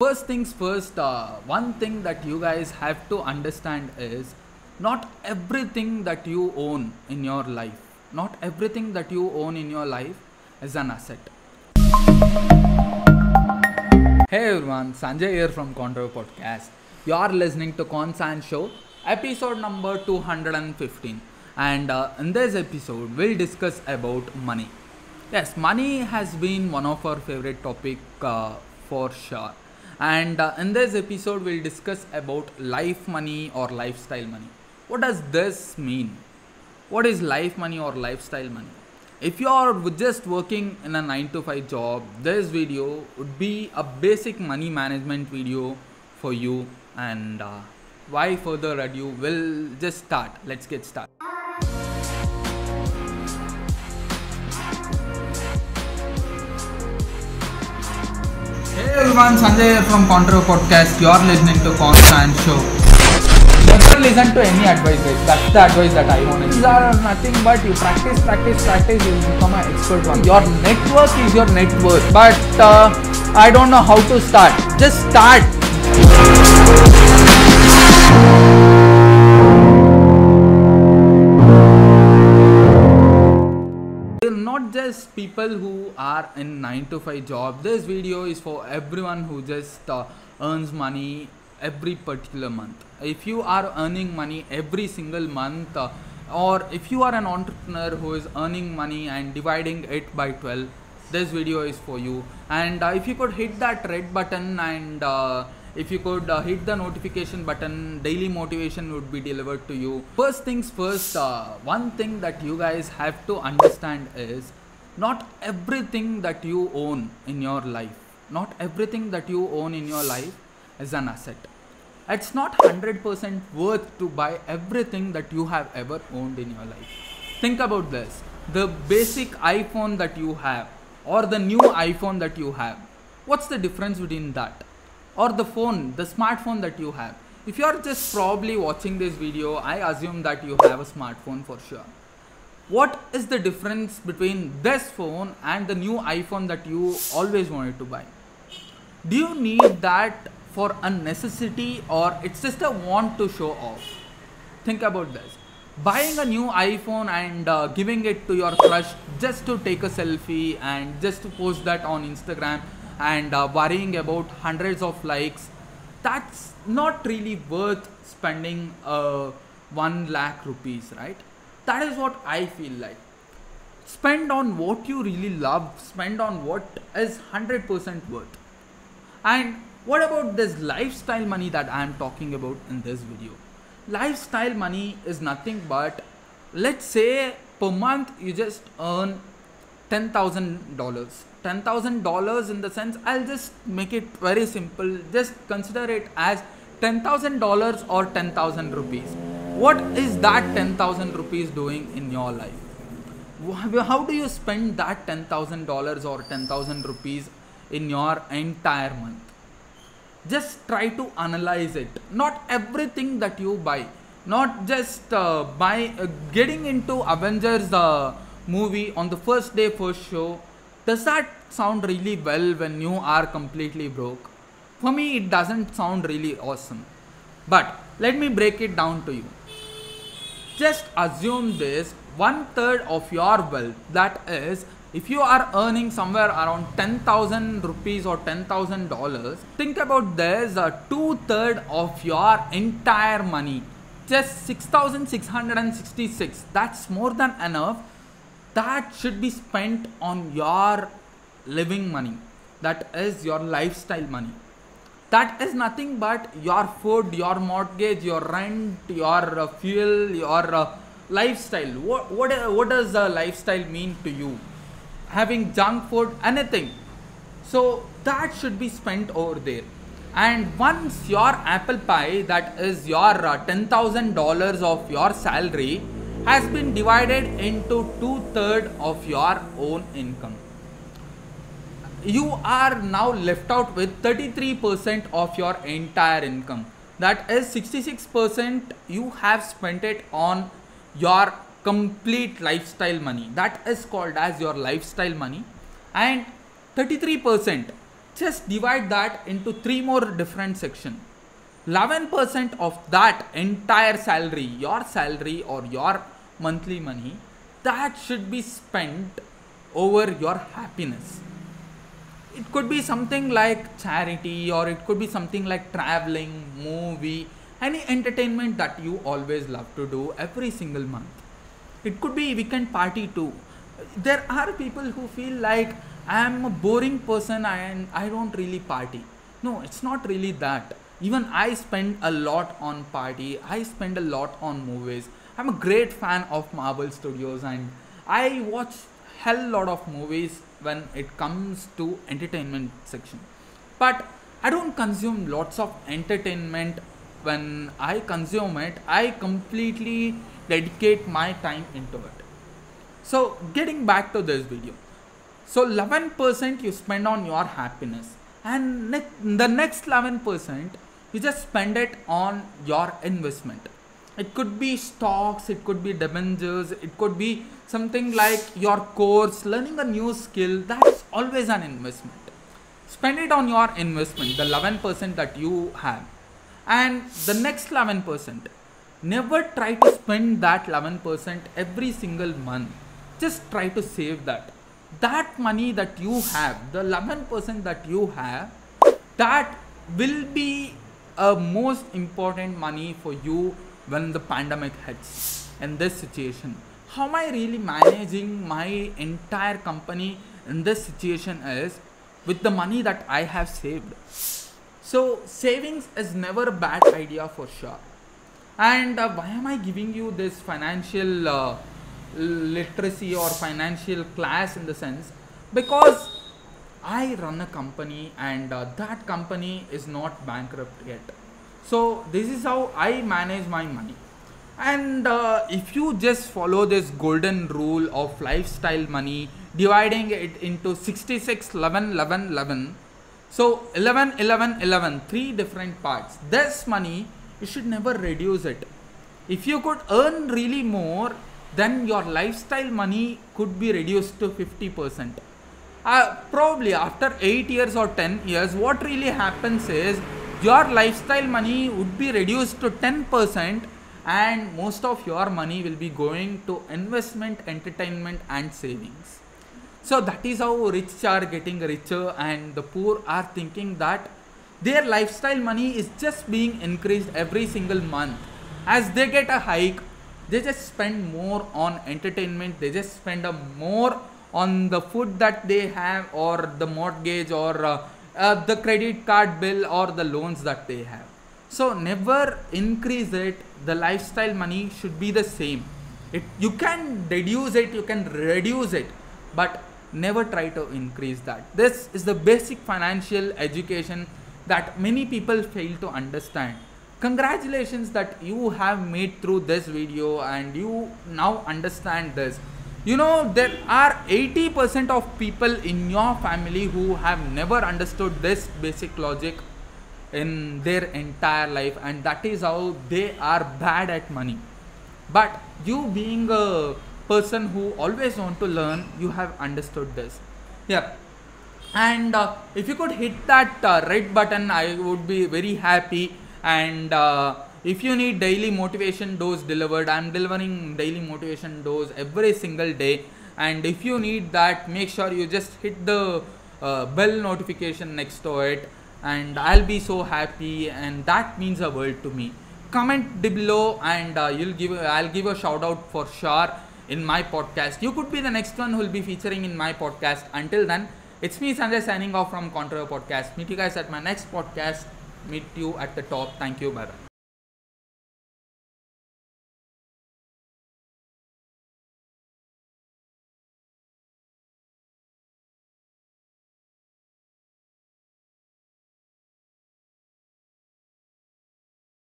First things first, uh, one thing that you guys have to understand is not everything that you own in your life, not everything that you own in your life is an asset. Hey everyone, Sanjay here from Contour Podcast. You are listening to Consan Show, episode number 215. And uh, in this episode, we'll discuss about money. Yes, money has been one of our favorite topic uh, for sure. And uh, in this episode, we'll discuss about life money or lifestyle money. What does this mean? What is life money or lifestyle money? If you are just working in a 9 to 5 job, this video would be a basic money management video for you. And uh, why further ado, we'll just start. Let's get started. Everyone, Sanjay here from Contour Podcast. You are listening to Constant Show. Never listen to any advice, guys. That's the advice that I want. These are nothing but you practice, practice, practice. You will become an expert one. Your network is your net worth. But uh, I don't know how to start. Just start. People who are in 9 to 5 job this video is for everyone who just uh, earns money every particular month. If you are earning money every single month uh, or if you are an entrepreneur who is earning money and dividing it by 12 this video is for you. And uh, if you could hit that red button and uh, if you could uh, hit the notification button daily motivation would be delivered to you. First things first uh, one thing that you guys have to understand is not everything that you own in your life not everything that you own in your life is an asset. It's not 100% worth to buy everything that you have ever owned in your life. Think about this. The basic iphone that you have or the new iphone that you have what's the difference between that? Or the phone the smartphone that you have. If you are just probably watching this video i assume that you have a smartphone for sure what is the difference between this phone and the new iphone that you always wanted to buy? Do you need that for a necessity or it's just a want to show off? Think about this. Buying a new iphone and uh, giving it to your crush just to take a selfie and just to post that on instagram and uh, worrying about hundreds of likes that's not really worth spending uh, 1 lakh rupees right that is what i feel like. Spend on what you really love. Spend on what is 100% worth. And what about this lifestyle money that i am talking about in this video? Lifestyle money is nothing but let's say per month you just earn $10000 $10000 in the sense i'll just make it very simple. Just consider it as $10000 or 10000 rupees what is that 10000 rupees doing in your life? How do you spend that $10000 or 10000 rupees in your entire month? Just try to analyze it. Not everything that you buy. Not just uh, buy uh, getting into avengers uh, movie on the first day first show. Does that sound really well when you are completely broke? For me it doesn't sound really awesome. But let me break it down to you just assume this one third of your wealth that is if you are earning somewhere around 10000 rupees or 10000 dollars think about this uh, two third of your entire money. Just 6666 that's more than enough that should be spent on your living money. That is your lifestyle money that is nothing but your food your mortgage your rent your uh, fuel your uh, lifestyle. What, what what does the lifestyle mean to you? Having junk food anything. So that should be spent over there. And once your apple pie that is your uh, $10000 of your salary has been divided into two third of your own income you are now left out with 33% of your entire income. That is 66% you have spent it on your complete lifestyle money. That is called as your lifestyle money. And 33% just divide that into three more different sections 11% of that entire salary your salary or your monthly money that should be spent over your happiness it could be something like charity or it could be something like traveling movie any entertainment that you always love to do every single month. It could be weekend party too. There are people who feel like i am a boring person and i don't really party. No it's not really that. Even i spend a lot on party. I spend a lot on movies. I'm a great fan of marvel studios and i watch hell lot of movies when it comes to entertainment section. But i don't consume lots of entertainment. When i consume it i completely dedicate my time into it. So getting back to this video. So 11% you spend on your happiness. And ne- the next 11% you just spend it on your investment it could be stocks it could be debentures it could be something like your course learning a new skill that is always an investment. Spend it on your investment the 11% that you have. And the next 11% never try to spend that 11% every single month. Just try to save that. That money that you have the 11% that you have that will be a most important money for you when the pandemic hits in this situation how am i really managing my entire company in this situation is with the money that i have saved. So savings is never a bad idea for sure. And uh, why am i giving you this financial uh, literacy or financial class in the sense? Because i run a company and uh, that company is not bankrupt yet so this is how i manage my money. And uh, if you just follow this golden rule of lifestyle money dividing it into 66 11 11 11 so 11 11 11 three different parts. This money you should never reduce it. If you could earn really more then your lifestyle money could be reduced to 50% uh, probably after 8 years or 10 years what really happens is your lifestyle money would be reduced to 10% and most of your money will be going to investment entertainment and savings. So that is how rich are getting richer and the poor are thinking that their lifestyle money is just being increased every single month. As they get a hike they just spend more on entertainment they just spend more on the food that they have or the mortgage or uh, uh, the credit card bill or the loans that they have. So never increase it. The lifestyle money should be the same. It you can reduce it you can reduce it but never try to increase that. This is the basic financial education that many people fail to understand. Congratulations that you have made through this video and you now understand this you know there are 80% of people in your family who have never understood this basic logic in their entire life and that is how they are bad at money. But you being a person who always want to learn you have understood this. Yeah and uh, if you could hit that uh, red button i would be very happy. And uh, if you need daily motivation dose delivered i'm delivering daily motivation dose every single day and if you need that make sure you just hit the uh, bell notification next to it and I'll be so happy and that means a world to me. Comment below and uh, you'll give I'll give a shout out for sure in my podcast. You could be the next one who will be featuring in my podcast. Until then, it's me Sanjay signing off from Contra Podcast. Meet you guys at my next podcast. Meet you at the top. Thank you. Bye bye.